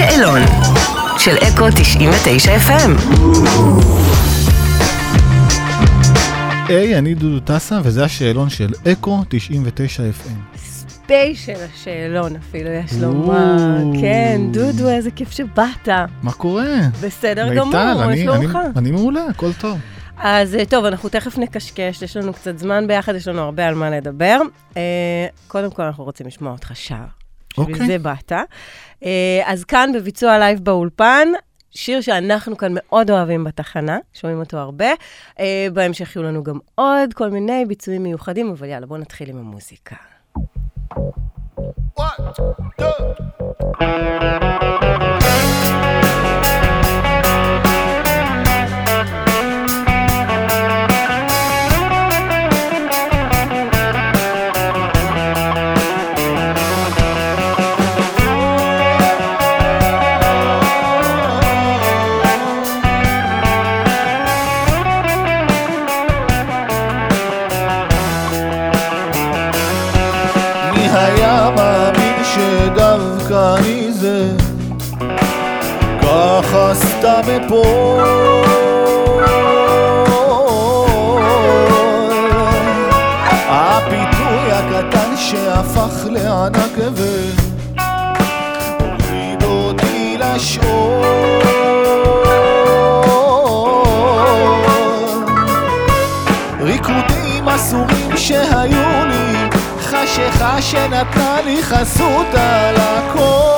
השאלון של אקו 99 FM. היי, אני דודו טסה, וזה השאלון של אקו 99 FM. ספיישל השאלון אפילו, יש לומר. כן, דודו, איזה כיף שבאת. מה קורה? בסדר גמור, מה אני- שלומך? אני- אני מעולה, הכל טוב. אז אה, טוב, אנחנו תכף נקשקש, יש לנו קצת זמן ביחד, יש לנו הרבה על מה לדבר. אה, קודם כל, אנחנו רוצים לשמוע אותך שר. בשביל אוקיי. זה באת. אה, אז כאן בביצוע לייב באולפן, שיר שאנחנו כאן מאוד אוהבים בתחנה, שומעים אותו הרבה. אה, בהמשך יהיו לנו גם עוד כל מיני ביצועים מיוחדים, אבל יאללה, בואו נתחיל עם המוזיקה. מי ככה סתם אפול הפיתוי הקטן שהפך לענק והוריד אותי לשאול. ריקודים אסורים שהיו לי חשיכה שנתנה לי חסות על הכל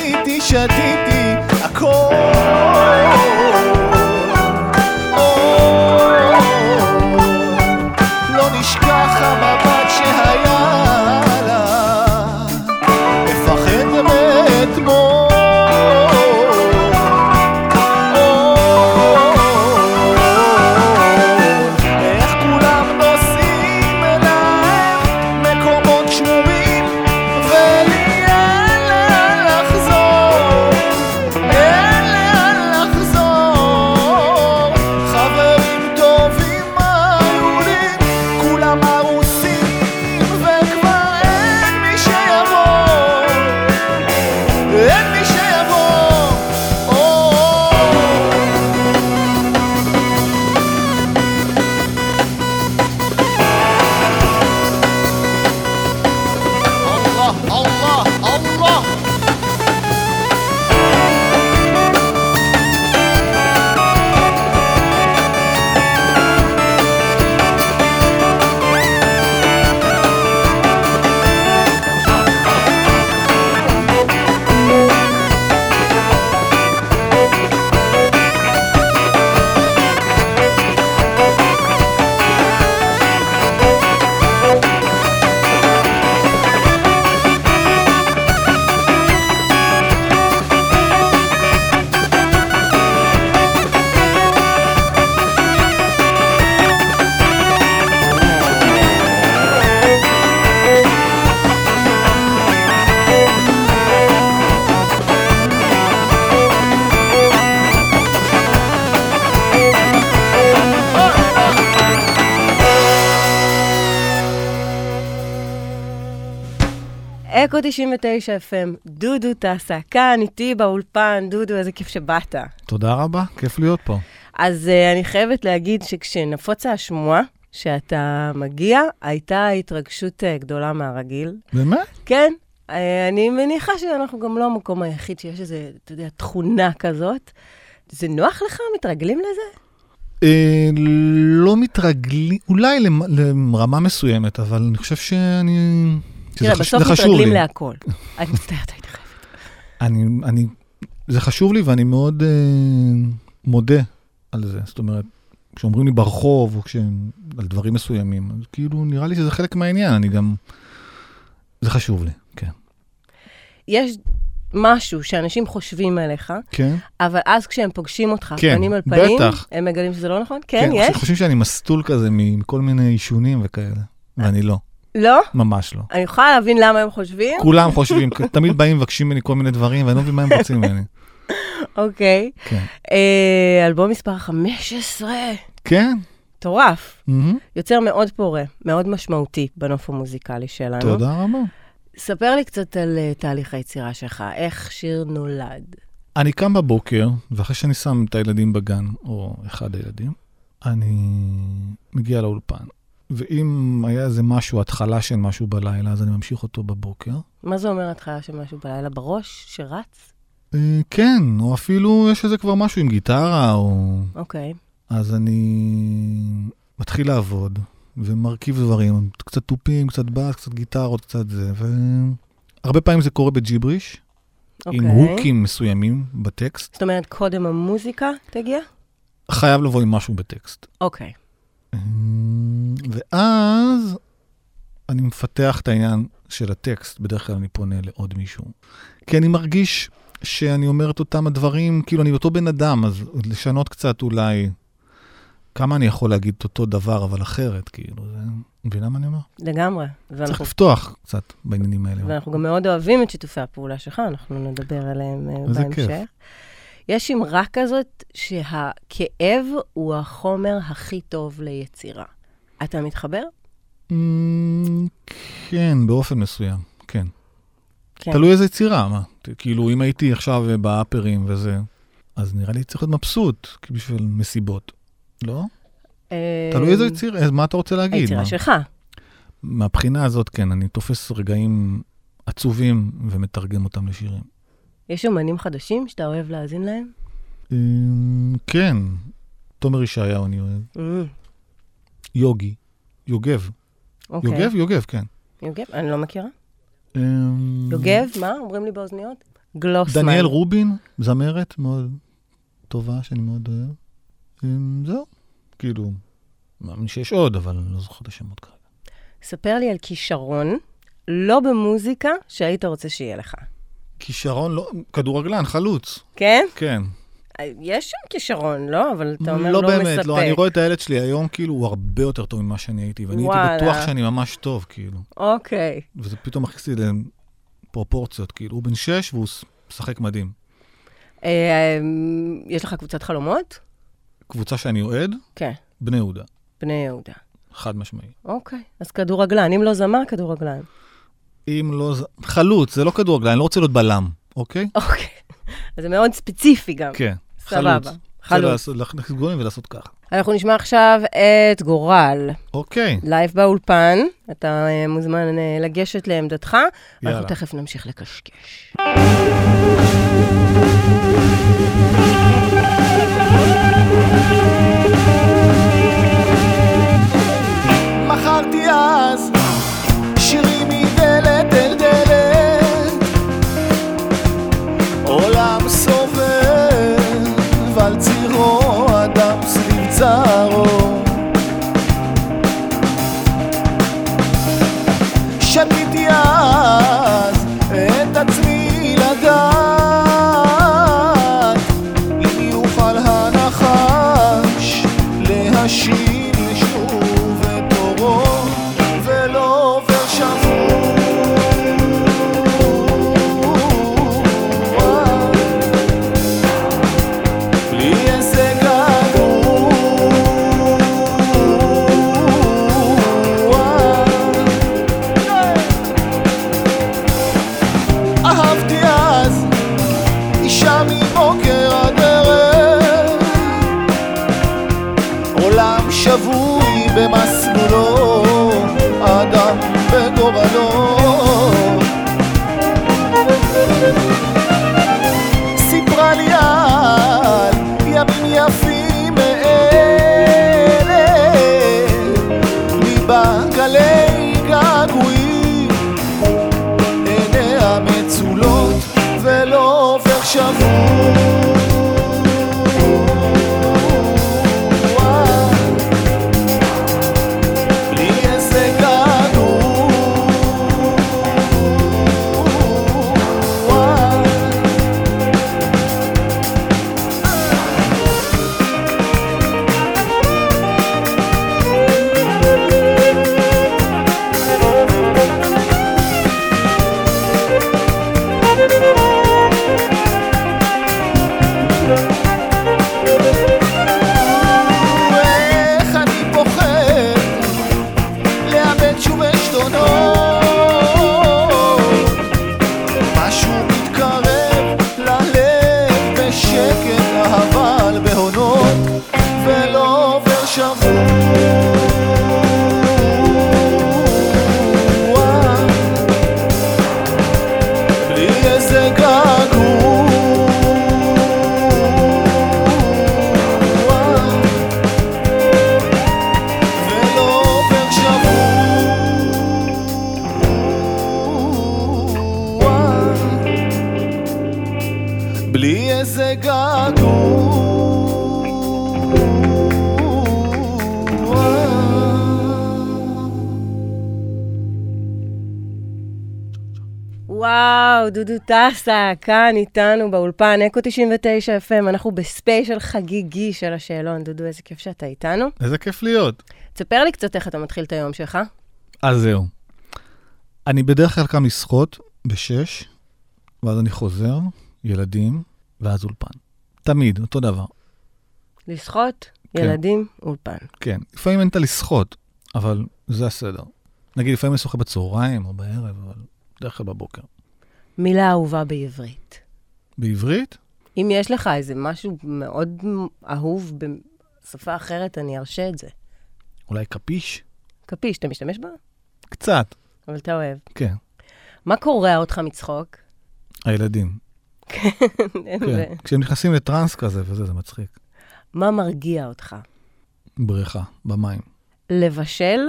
שתיתי, שתיתי הכל 99 FM, דודו טסה, כאן איתי באולפן, דודו, איזה כיף שבאת. תודה רבה, כיף להיות פה. אז uh, אני חייבת להגיד שכשנפוצה השמועה שאתה מגיע, הייתה התרגשות uh, גדולה מהרגיל. באמת? כן, uh, אני מניחה שאנחנו גם לא המקום היחיד שיש איזו, אתה יודע, תכונה כזאת. זה נוח לך? מתרגלים לזה? אה, לא מתרגלים, אולי למ- לרמה מסוימת, אבל אני חושב שאני... תראה, בסוף מתרגלים לי. להכל. אני מצטערת, הייתי חייבת. אני, אני, זה חשוב לי ואני מאוד אה, מודה על זה. זאת אומרת, כשאומרים לי ברחוב, או כשהם, על דברים מסוימים, אז כאילו נראה לי שזה חלק מהעניין, אני גם... זה חשוב לי, כן. יש משהו שאנשים חושבים עליך, כן? אבל אז כשהם פוגשים אותך, כן, פנים על פנים, בטח. הם מגלים שזה לא נכון? כן, יש? חושבים שאני מסטול כזה מכל מיני עישונים וכאלה, ואני לא, לא? ממש לא. אני יכולה להבין למה הם חושבים? כולם חושבים, תמיד באים ומבקשים ממני כל מיני דברים, ואני לא מבין מה הם רוצים ממני. אוקיי. כן. אה, אלבום מספר 15, כן? מטורף. יוצר מאוד פורה, מאוד משמעותי בנוף המוזיקלי שלנו. תודה רבה. ספר לי קצת על אה, תהליך היצירה שלך, איך שיר נולד. אני קם בבוקר, ואחרי שאני שם את הילדים בגן, או אחד הילדים, אני מגיע לאולפן. ואם היה איזה משהו, התחלה של משהו בלילה, אז אני ממשיך אותו בבוקר. מה זה אומר התחלה של משהו בלילה בראש שרץ? אה, כן, או אפילו יש איזה כבר משהו עם גיטרה, או... אוקיי. אז אני מתחיל לעבוד, ומרכיב דברים, קצת תופים, קצת בס, קצת גיטרות, קצת זה, והרבה פעמים זה קורה בג'יבריש, עם אוקיי. הוקים מסוימים בטקסט. זאת אומרת, קודם המוזיקה תגיע? חייב לבוא עם משהו בטקסט. אוקיי. ואז אני מפתח את העניין של הטקסט, בדרך כלל אני פונה לעוד מישהו. כי אני מרגיש שאני אומר את אותם הדברים, כאילו אני אותו בן אדם, אז לשנות קצת אולי כמה אני יכול להגיד את אותו דבר, אבל אחרת, כאילו, זה... מבינה מה אני אומר? לגמרי. צריך ואנחנו, לפתוח קצת בעניינים האלה. ואנחנו גם מאוד אוהבים את שיתופי הפעולה שלך, אנחנו נדבר עליהם אה, בהמשך. כיף. יש אמרה כזאת שהכאב הוא החומר הכי טוב ליצירה. אתה מתחבר? אמ, כן, באופן מסוים, כן. כן. תלוי איזה יצירה, מה? כאילו, אם הייתי עכשיו באפרים וזה, אז נראה לי צריך להיות מבסוט בשביל מסיבות. לא? אה, תלוי איזה יצירה, אה, מה אתה רוצה להגיד? היצירה? שלך. מהבחינה הזאת, כן, אני תופס רגעים עצובים ומתרגם אותם לשירים. יש אומנים חדשים שאתה אוהב להאזין להם? אמ, כן, תומר ישעיהו אני אוהב. אמ, יוגי, יוגב. אוקיי. יוגב, יוגב, כן. יוגב? אני לא מכירה. אמ, יוגב, מה? אומרים לי באוזניות? גלוסמן. דניאל רובין, זמרת מאוד טובה, שאני מאוד אוהב. זהו, כאילו, מאמין שיש עוד, אבל אני לא זוכר את השמות כרגע. ספר לי על כישרון, לא במוזיקה, שהיית רוצה שיהיה לך. כישרון, לא, כדורגלן, חלוץ, כן? כן. יש שם כישרון, לא? אבל אתה אומר לא, לא באמת, מספק. לא, אני רואה את הילד שלי היום, כאילו, הוא הרבה יותר טוב ממה שאני הייתי, ואני וואלה. הייתי בטוח שאני ממש טוב, כאילו. אוקיי. וזה פתאום מכניס לי לפרופורציות, כאילו, הוא בן שש והוא משחק מדהים. אה, יש לך קבוצת חלומות? קבוצה שאני אוהד, כן. בני יהודה, בני יהודה. חד משמעי. אוקיי. אז כדורגלן, אם לא זמר, כדורגלן. אם לא... חלוץ, זה לא כדורגלן, אני לא רוצה להיות בלם, אוקיי? אוקיי. אז זה מאוד ספציפי גם. כן, סבבה. חלוץ. חלוץ. להכניס גולים ולעשות ככה. אנחנו נשמע עכשיו את גורל, אוקיי, לייב באולפן. אתה אה, מוזמן אה, לגשת לעמדתך, יאללה. תכף נמשיך לקשקש. איזה געגוע וואו, דודו טסה, כאן איתנו באולפן, אקו 99 FM, אנחנו בספיישל חגיגי של השאלון. דודו, איזה כיף שאתה איתנו. איזה כיף להיות. תספר לי קצת איך אתה מתחיל את היום שלך. אז זהו. אני בדרך כלל קם לשחות בשש, ואז אני חוזר, ילדים, ואז אולפן. תמיד, אותו דבר. לשחות, כן. ילדים, אולפן. כן, לפעמים אין את הלשחות, אבל זה הסדר. נגיד, לפעמים אני שוחה בצהריים או בערב, אבל בדרך כלל בבוקר. מילה אהובה בעברית. בעברית? אם יש לך איזה משהו מאוד אהוב בשפה אחרת, אני ארשה את זה. אולי קפיש? קפיש, אתה משתמש בה? קצת, אבל אתה אוהב. כן. מה קורע אותך מצחוק? הילדים. כן. כשהם נכנסים לטראנס כזה וזה, זה מצחיק. מה מרגיע אותך? בריכה, במים. לבשל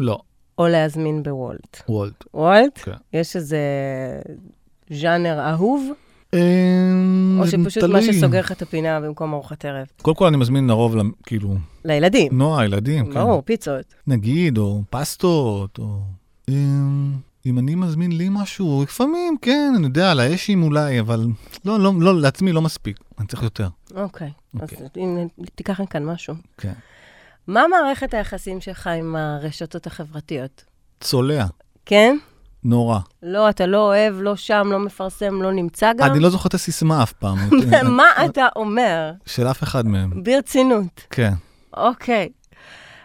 לא, או להזמין בוולט? וולט. וולט? כן. יש איזה ז'אנר אהוב, אמ, או שפשוט. מה שסוגר לך את הפינה במקום ארוחת ערב? קודם כל אני מזמין לרוב, כאילו, לילדים. נועה, ילדים, כן. ברור, פיצות. נגיד, או פסטות, או... אם אני מזמין לי משהו, לפעמים, כן, אני יודע, לאשים אולי, אבל לא, לא, לא, לעצמי לא מספיק, אני צריך יותר. אוקיי. אז אוקיי. הנה, תיקח מכאן משהו. כן. מה מערכת היחסים שלך עם הרשתות החברתיות? צולע, כן? נורא. לא, אתה לא אוהב, לא שם, לא מפרסם, לא נמצא גם? אני לא זוכר את הסיסמה אף פעם. מה אתה אומר? של אף אחד מהם. ברצינות. כן. אוקיי.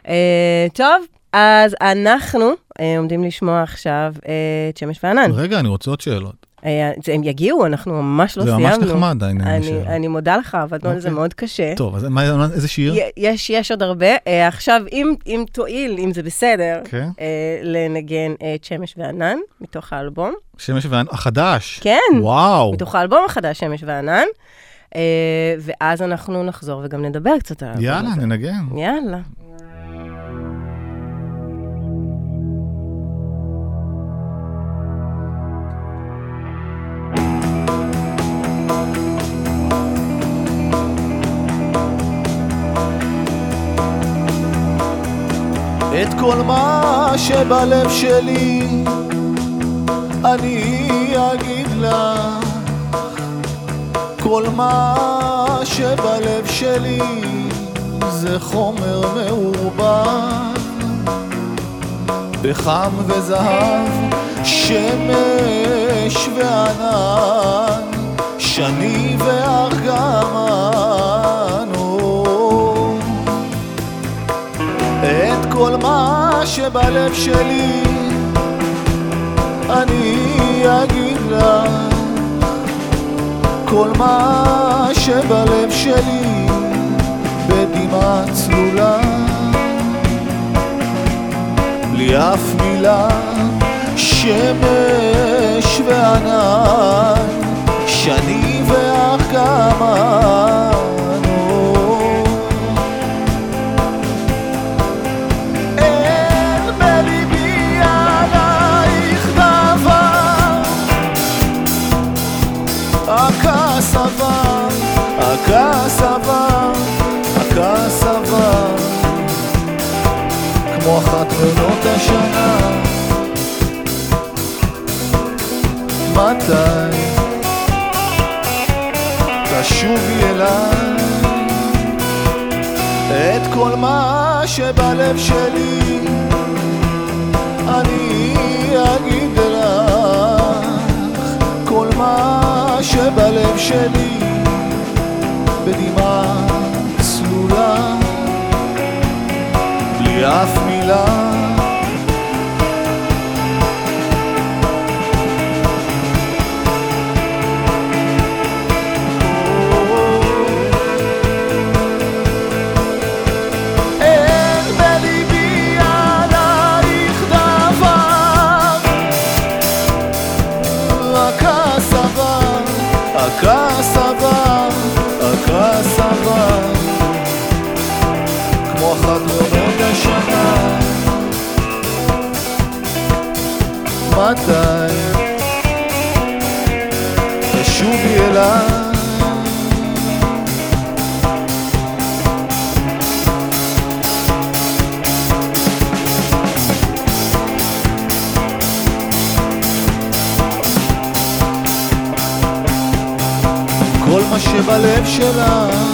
אה, טוב, אז אנחנו אה, עומדים לשמוע עכשיו אה, את שמש וענן. רגע, אני רוצה עוד שאלות. אה, זה- הם יגיעו, אנחנו ממש לא זה סיימנו. ממש נחמד, העניין אני, של... אני מודה לך, עבדנו על זה אוקיי. מאוד קשה. טוב, אז מה, איזה שיר? יש, יש עוד הרבה. אה, עכשיו, אם, אם תואיל, אם זה בסדר. אה, לנגן את שמש וענן, מתוך האלבום. שמש וענן, החדש. כן, וואו. מתוך האלבום החדש, שמש וענן. אה, ואז אנחנו נחזור וגם נדבר קצת על האלבום יאללה, הזה. ננגן. יאללה. כל מה שבלב שלי אני אגיד לך כל מה שבלב שלי זה חומר מעורבן בחם וזהב, שמש וענן, שני וארגמן. כל מה שבלב שלי אני אגיד לך כל מה שבלב שלי בדמעה צלולה. בלי אף מילה שמש וענן שני ואך גמנו כמו אחת מעונות השנה. מתי תשובי אליי? את כל מה שבלב שלי אני אגיד לך. כל מה שבלב שלי מתי? תשובי אליי. כל מה שבלב שלה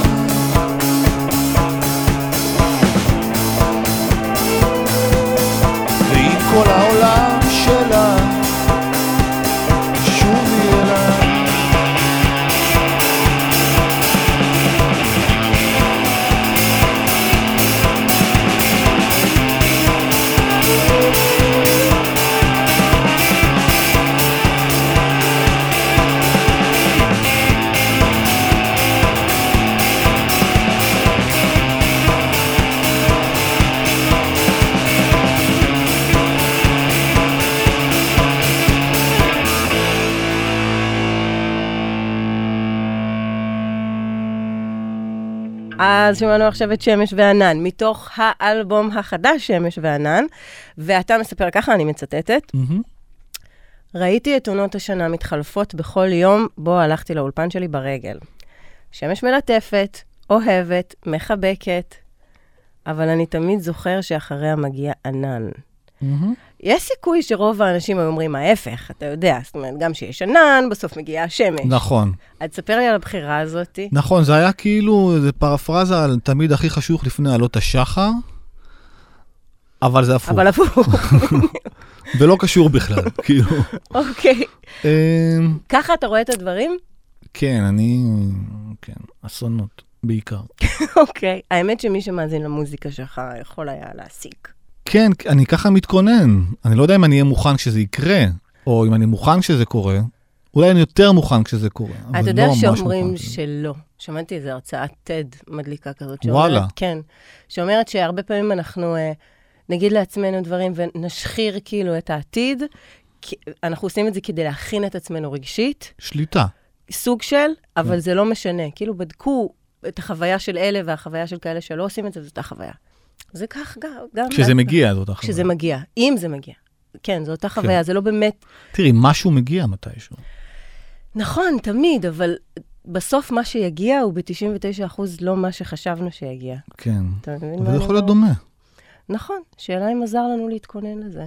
אז שמענו עכשיו את שמש וענן, מתוך האלבום החדש שמש וענן, ואתה מספר ככה, אני מצטטת, מהמם. ראיתי את עונות השנה מתחלפות בכל יום בו הלכתי לאולפן שלי ברגל. שמש מלטפת, אוהבת, מחבקת, אבל אני תמיד זוכר שאחריה מגיע ענן. מהמם. יש סיכוי שרוב האנשים היו אומרים ההפך, אתה יודע, זאת אומרת, גם שיש ענן, בסוף מגיעה השמש. נכון. אז תספר לי על הבחירה הזאת. נכון, זה היה כאילו, זה פרפרזה על תמיד הכי חשוך לפני עלות השחר, אבל זה הפוך, אבל הפוך, ולא קשור בכלל, כאילו. אוקיי. אמ, ככה אתה רואה את הדברים? כן, אני, כן, אסונות בעיקר. אוקיי. האמת שמי שמאזין למוזיקה שלך יכול היה להסיק. כן, אני ככה מתכונן. אני לא יודע אם אני אהיה מוכן כשזה יקרה, או אם אני מוכן כשזה קורה. אולי אני יותר מוכן כשזה קורה, אבל אתה לא יודע ממש שאומרים מוכן. שלא. שמעתי איזו הרצאת TED מדליקה כזאת. וואלה. שאומרת- כן. שאומרת שהרבה פעמים אנחנו אה, נגיד לעצמנו דברים ונשחיר כאילו את העתיד. כי אנחנו עושים את זה כדי להכין את עצמנו רגשית, שליטה. סוג של, אבל כן. זה לא משנה. כאילו בדקו את החוויה של אלה והחוויה של כאלה שלא עושים את זה, זאת החוויה. זה כך גם... כשזה מגיע, זאת החוויה. כשזה מגיע, אם זה מגיע. כן, זו אותה חוויה, זה לא באמת... תראי, משהו מגיע מתישהו. נכון, תמיד, אבל בסוף מה שיגיע הוא ב-99% לא מה שחשבנו שיגיע. כן. אתה מבין מה אני יכול להיות? דומה. נכון, שאלה אם עזר לנו להתכונן לזה.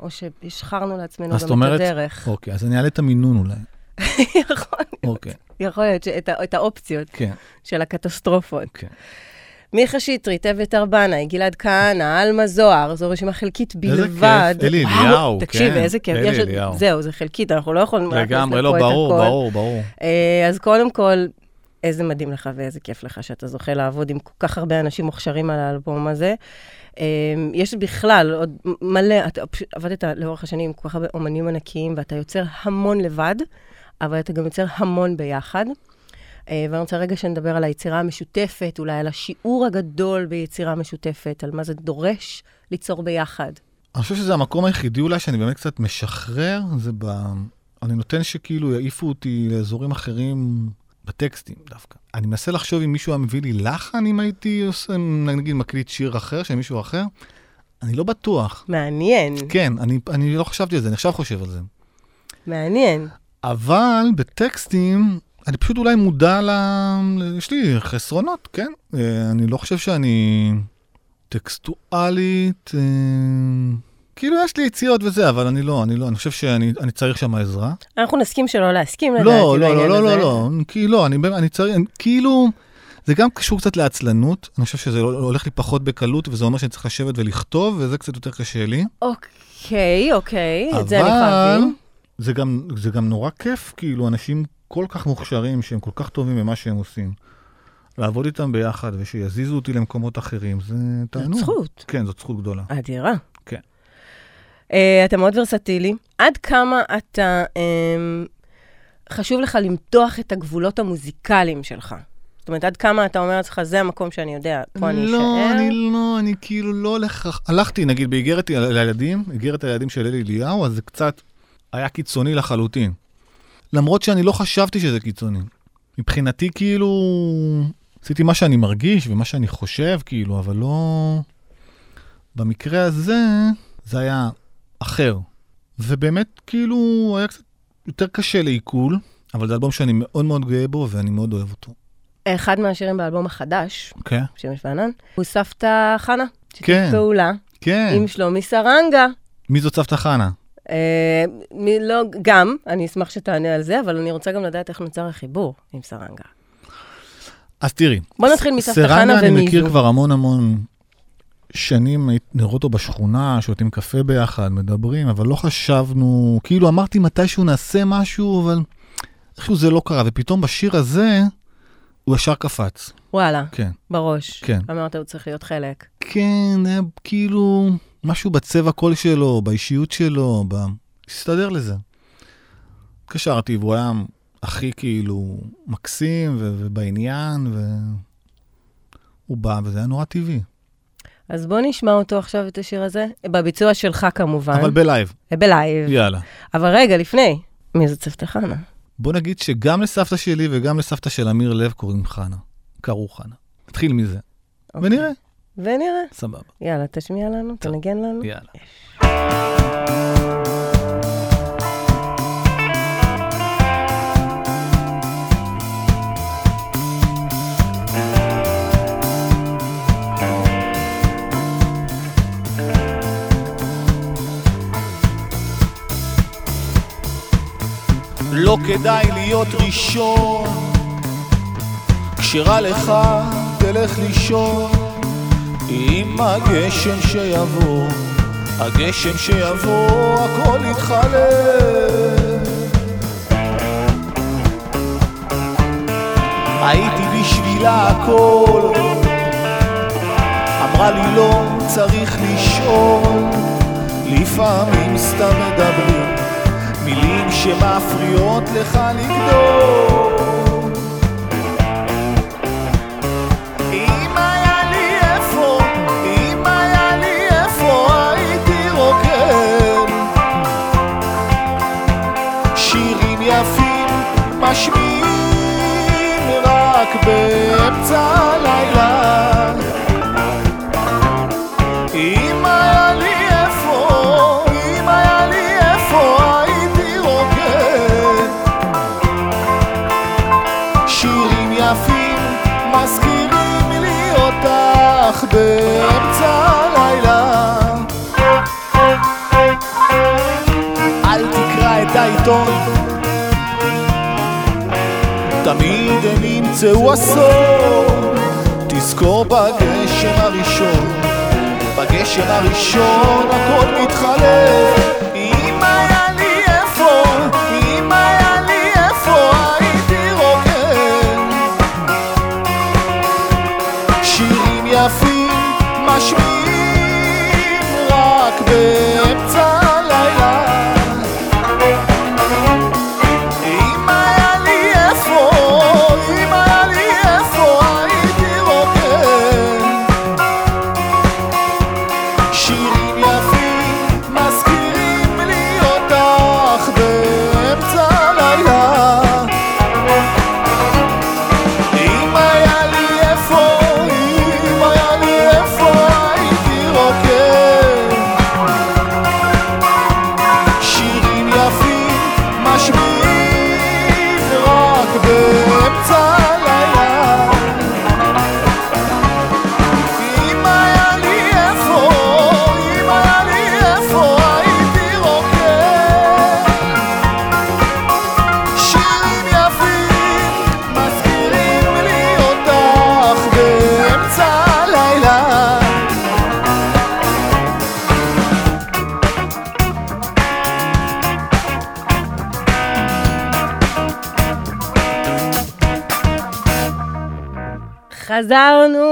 או שהשחרנו לעצמנו גם אומרת- את הדרך. אוקיי, אז אני אעלה את המינון אולי. יכול אוקיי, יכול להיות את האופציות כן, של הקטסטרופות. כן. מיכה שטרית, אביתר בנאי, גלעד כהנא, עלמה זוהר, זו רשימה חלקית איזה בלבד. כיף, אלי אליהו, תקשיב, כן, איזה כיף. אלי אליהו. זהו, זה חלקית, אנחנו לא יכולים לגמרי, לא, ברור. ברור, ברור. אה, אז קודם כל, איזה מדהים לך ואיזה כיף לך שאתה זוכה לעבוד עם כל כך הרבה אנשים מוכשרים על האלבום הזה. אה, יש בכלל עוד מלא, אתה עבדת לאורך השנים עם כל כך הרבה אומנים ענקיים, ואתה יוצר המון לבד, אבל אתה גם יוצר המון ביחד. אה, ואני רוצה רגע שנדבר על היצירה המשותפת, אולי על השיעור הגדול ביצירה משותפת, על מה זה דורש ליצור ביחד. אני חושב שזה המקום היחידי אולי שאני באמת קצת משחרר, זה ב... אני נותן שכאילו יעיפו אותי לאזורים אחרים בטקסטים דווקא. אני מנסה לחשוב אם מישהו היה מביא לי לחן, אם הייתי עושה, נגיד, מקליט שיר אחר של מישהו אחר. אני לא בטוח. מעניין, כן, אני, אני לא חשבתי על זה, אני עכשיו חושב על זה. מעניין. אבל בטקסטים, אני פשוט אולי מודע ל... יש לי חסרונות, כן? אה, אני לא חושב שאני טקסטואלית, אה, כאילו יש לי יציאות וזה, אבל אני לא, אני לא, אני חושב שאני אני צריך שם עזרה. אנחנו נסכים שלא להסכים לדעתי לא, לא, לא, לא. לא, לא, כי לא, אני, אני צריך, כאילו, זה גם קשור קצת לעצלנות, אני חושב שזה הולך לי פחות בקלות, וזה אומר שאני צריך לשבת ולכתוב, וזה קצת יותר קשה לי. אוקיי, אוקיי, את זה אני להבין. זה גם, זה גם נורא כיף, כאילו, אנשים כל כך מוכשרים, שהם כל כך טובים במה שהם עושים. לעבוד איתם ביחד, ושיזיזו אותי למקומות אחרים, זה תענוג. זאת זכות. כן, זאת זכות גדולה. אדירה. כן. Uh, אתה מאוד ורסטילי. עד כמה אתה, um, חשוב לך למתוח את הגבולות המוזיקליים שלך? זאת אומרת, עד כמה אתה אומר לעצמך, זה המקום שאני יודע, פה אני אשאר? לא, אני לא, אני כאילו לא הולך... הלכתי, נגיד, באיגרת לילדים, איגרת הילדים של אלי אליהו, אז זה קצת היה קיצוני לחלוטין. למרות שאני לא חשבתי שזה קיצוני. מבחינתי, כאילו, עשיתי מה שאני מרגיש ומה שאני חושב, כאילו, אבל לא... במקרה הזה, זה היה אחר. ובאמת, כאילו, היה קצת יותר קשה לעיכול, אבל זה אלבום שאני מאוד מאוד גאה בו ואני מאוד אוהב אותו. אחד מהשירים באלבום החדש, כן? שמש וענן, הוא סבתא חנה. שיתוף כן. פעולה כן. עם שלומי סרנגה. מי זאת סבתא חנה? מי לא, גם, אני אשמח שתענה על זה, אבל אני רוצה גם לדעת איך נוצר החיבור עם סרנגה. אז תראי. בוא נתחיל מסבתא סרנגה חנה אני ומי מכיר זו. כבר המון המון שנים, נראה אותו בשכונה, שותים קפה ביחד, מדברים, אבל לא חשבנו, כאילו אמרתי מתישהו נעשה משהו, אבל איכשהו זה לא קרה, ופתאום בשיר הזה, הוא ישר קפץ. וואלה, כן, בראש. כן. אמרת, הוא צריך להיות חלק. כן, היה כאילו משהו בצבע קול שלו, באישיות שלו, ב... הסתדר לזה. התקשרתי, והוא היה הכי כאילו מקסים ו- ובעניין, והוא בא, וזה היה נורא טבעי. אז בוא נשמע אותו עכשיו, את השיר הזה, בביצוע שלך כמובן. אבל בלייב, בלייב. יאללה. אבל רגע, לפני, מי זאת סבתא חנה? בוא נגיד שגם לסבתא שלי וגם לסבתא של אמיר לב קוראים חנה. קראו חנה. נתחיל מזה, אוקיי. ונראה, ונראה. סבבה. יאללה, תשמיע לנו, טוב. תנגן לנו. יאללה. לא כדאי להיות ראשון כשרע לך תלך לישון. עם הגשם שיבוא הגשם שיבוא הכל יתחלף הייתי בשבילה הכל. אמרה לי לא צריך לשאול לפעמים סתם מדברים מילים שמפריעות לך לגדול הלילה. אם היה לי איפה, אם היה לי איפה הייתי רוקד. שירים יפים מזכירים לי אותך באמצע הלילה. אל תקרא את העיתון תמיד הם ימצאו אסון. תזכור בגשם הראשון בגשם הראשון הכל מתחלף חזרנו!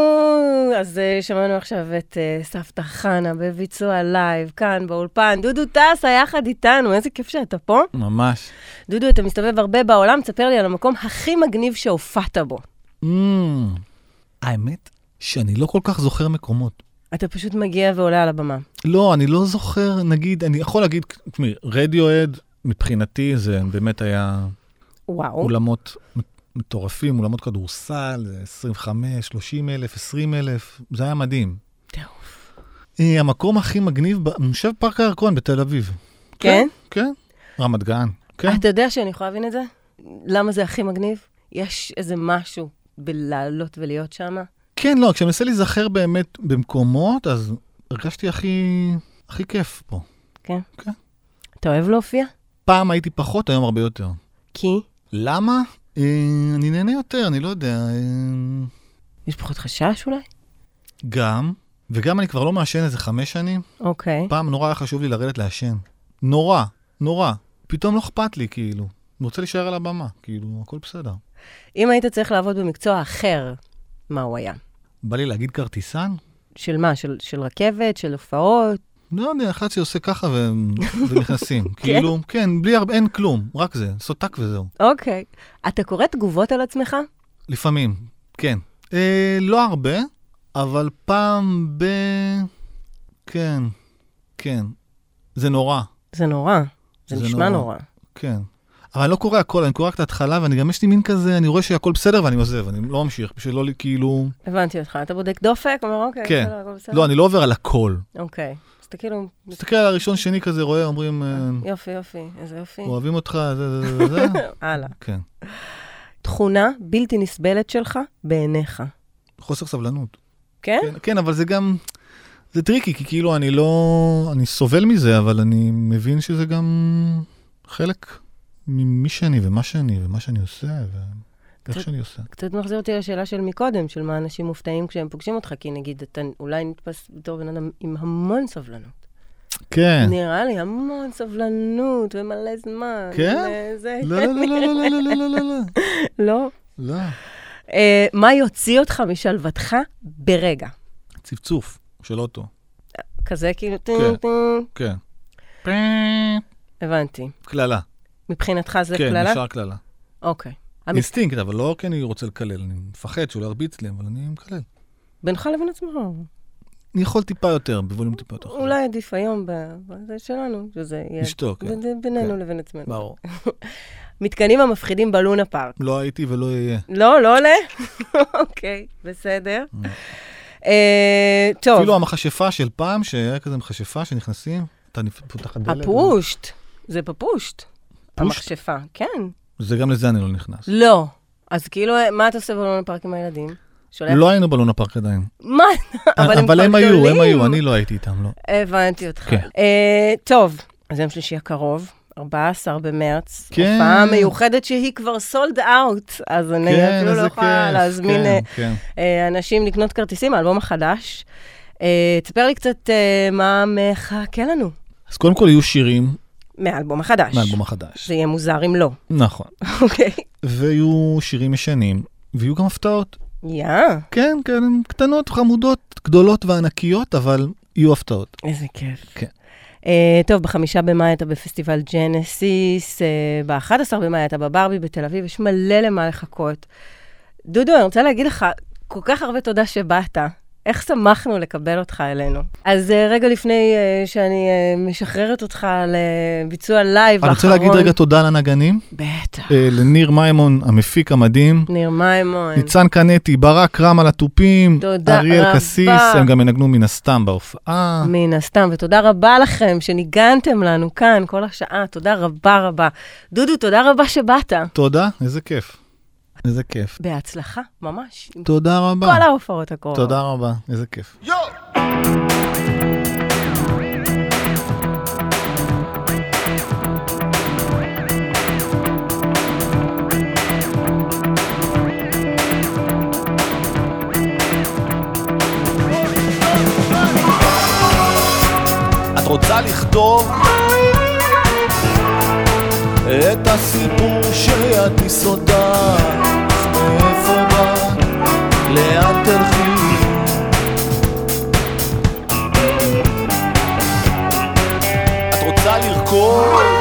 אז uh, שמענו עכשיו את uh, סבתא חנה בביצוע לייב, כאן באולפן. דודו טסה יחד איתנו, איזה כיף שאתה פה. ממש. דודו, אתה מסתובב הרבה בעולם, תספר לי על המקום הכי מגניב שהופעת בו. Mm, האמת שאני לא כל כך זוכר מקומות. אתה פשוט מגיע ועולה על הבמה. לא, אני לא זוכר, נגיד, אני יכול להגיד, תשמעי, רדיואד, מבחינתי זה באמת היה וואו. אולמות מטורפים, אולמות כדורסל, 25, 30 אלף, 20 אלף, זה היה מדהים. טירוף. אה, המקום הכי מגניב, ב- אני חושב פארק הירקון בתל אביב. כן? כן, רמת גן, כן. אתה יודע שאני יכולה להבין את זה? למה זה הכי מגניב? יש איזה משהו בלעלות ולהיות שם? כן, לא, כשאני מנסה להיזכר באמת במקומות, אז הרגשתי הכי, הכי כיף פה. כן. כן. אתה אוהב להופיע? פעם הייתי פחות, היום הרבה יותר. כי למה? אה, אני נהנה יותר, אני לא יודע. אה, יש פחות חשש אולי? גם, וגם אני כבר לא מעשן איזה חמש שנים. אוקיי. פעם נורא היה חשוב לי לרדת לעשן. נורא, נורא. פתאום לא אכפת לי, כאילו. אני רוצה להישאר על הבמה, כאילו, הכל בסדר. אם היית צריך לעבוד במקצוע אחר, מה הוא היה? בא לי להגיד כרטיסן? של מה? של, של רכבת? של הופעות? לא יודע, אחד שעושה ככה ו... ונכנסים. כאילו, כן, בלי הרבה, אין כלום, רק זה, סוטק וזהו. אוקיי. אתה קורא תגובות על עצמך? לפעמים, כן. אה, לא הרבה, אבל פעם ב... כן, כן. זה נורא, זה נורא. זה, זה נשמע נורא. נורא. כן. אבל אני לא קורא הכל, אני קורא רק את ההתחלה, ואני גם יש לי מין כזה, אני רואה שהכל בסדר ואני עוזב, אני לא ממשיך, בשביל לא כאילו... הבנתי אותך. אתה בודק דופק? אומר, אוקיי, כן. בסדר, הכל בסדר. לא, אני לא עובר על הכל. אוקיי. אז אתה כאילו, מסתכל על הראשון, שני כזה, רואה, אומרים, אה, יופי, יופי, איזה יופי. אוהבים אותך, זה, זה, זה, זה. הלאה. כן. תכונה בלתי נסבלת שלך בעיניך. חוסר סבלנות. כן? כן, כן, אבל זה גם, זה טריקי, כי כאילו אני לא, אני סובל מזה, אבל אני מבין שזה גם חלק ממי שאני ומה שאני ומה שאני עושה איך קצת, שאני עושה. קצת מחזיר אותי לשאלה של מקודם, של מה אנשים מופתעים כשהם פוגשים אותך, כי נגיד, אתה אולי נתפס בתור בן אדם עם המון סבלנות. כן. נראה לי המון סבלנות ומלא זמן. כן? זה... לא, לא, לא, לא, לא, לא, לא, לא. לא? לא. Uh, מה יוציא אותך משלוותך ברגע? צפצוף של אוטו. כזה כאילו... כן. כן. הבנתי. קללה. מבחינתך זה כן, קללה? כן, נשאר קללה. אוקיי. אינסטינקט, אבל לא כי אני רוצה לקלל, אני מפחד שהוא לא ירביץ לי, אבל אני מקלל. בינך לבין עצמך. אני יכול טיפה יותר, בווליום טיפה יותר. אולי עדיף היום בזה שלנו, שזה יהיה... לשתוק, כן. זה בינינו כן. לבין עצמנו. ברור. מתקנים המפחידים בלונה פארק. לא הייתי ולא אהיה. לא, לא עולה? אוקיי, בסדר. אה, טוב, אפילו המכשפה של פעם, שהיה כזה מכשפה שנכנסים, אתה פותח הדלת. הפושט. זה בפושט. פושט? המכשפה, כן. זה גם לזה אני לא נכנס. לא. אז כאילו, מה אתה עושה בלונה פארק עם הילדים? שולח? לא היינו בלונה פארק עדיין. מה? אבל הם כבר אבל הם היו, הם גדולים. היו, אני לא הייתי איתם, לא. הבנתי אותך. כן. אה, טוב, אז יום שלישי הקרוב, 14 במרץ, כן. הופעה מיוחדת שהיא כבר סולד אאוט, אז אני כן, אפילו לא יכולה כיף, להזמין כן, אה, כן. אה, אנשים לקנות כרטיסים, האלבום החדש. אה, תספר לי קצת אה, מה מחכה לנו אז קודם כל יהיו שירים מהאלבום החדש. מהאלבום החדש. זה יהיה מוזר אם לא, נכון. אוקיי. ויהיו שירים ישנים, ויהיו גם הפתעות. יא, כן, כן, הן קטנות, חמודות, גדולות וענקיות, אבל יהיו הפתעות. איזה כיף. כן. Uh, טוב, בחמישה במאי אתה בפסטיבל ג'נסיס, uh, ב-11 במאי אתה בברבי בתל אביב, יש מלא למה לחכות. דודו, אני רוצה להגיד לך, כל כך הרבה תודה שבאת. איך שמחנו לקבל אותך אלינו. אז uh, רגע לפני uh, שאני uh, משחררת אותך לביצוע לייב אני רוצה האחרון... להגיד רגע תודה לנגנים, בטח. אה, לניר מימון, המפיק המדהים, ניר מימון. ניצן קנטי, ברק רם על התופים, תודה אריאל רבה. קסיס, הם גם ינגנו מן הסתם בהופעה. מן הסתם, ותודה רבה לכם שניגנתם לנו כאן כל השעה, תודה רבה רבה. דודו, תודה רבה שבאת. תודה, איזה כיף. איזה כיף. בהצלחה, ממש. תודה רבה. כל ההופעות הקרובות. תודה רבה, איזה כיף. יו! את רוצה לכתוב את הסיפור שיטיס אותך לאט תלכי את רוצה לרקוד?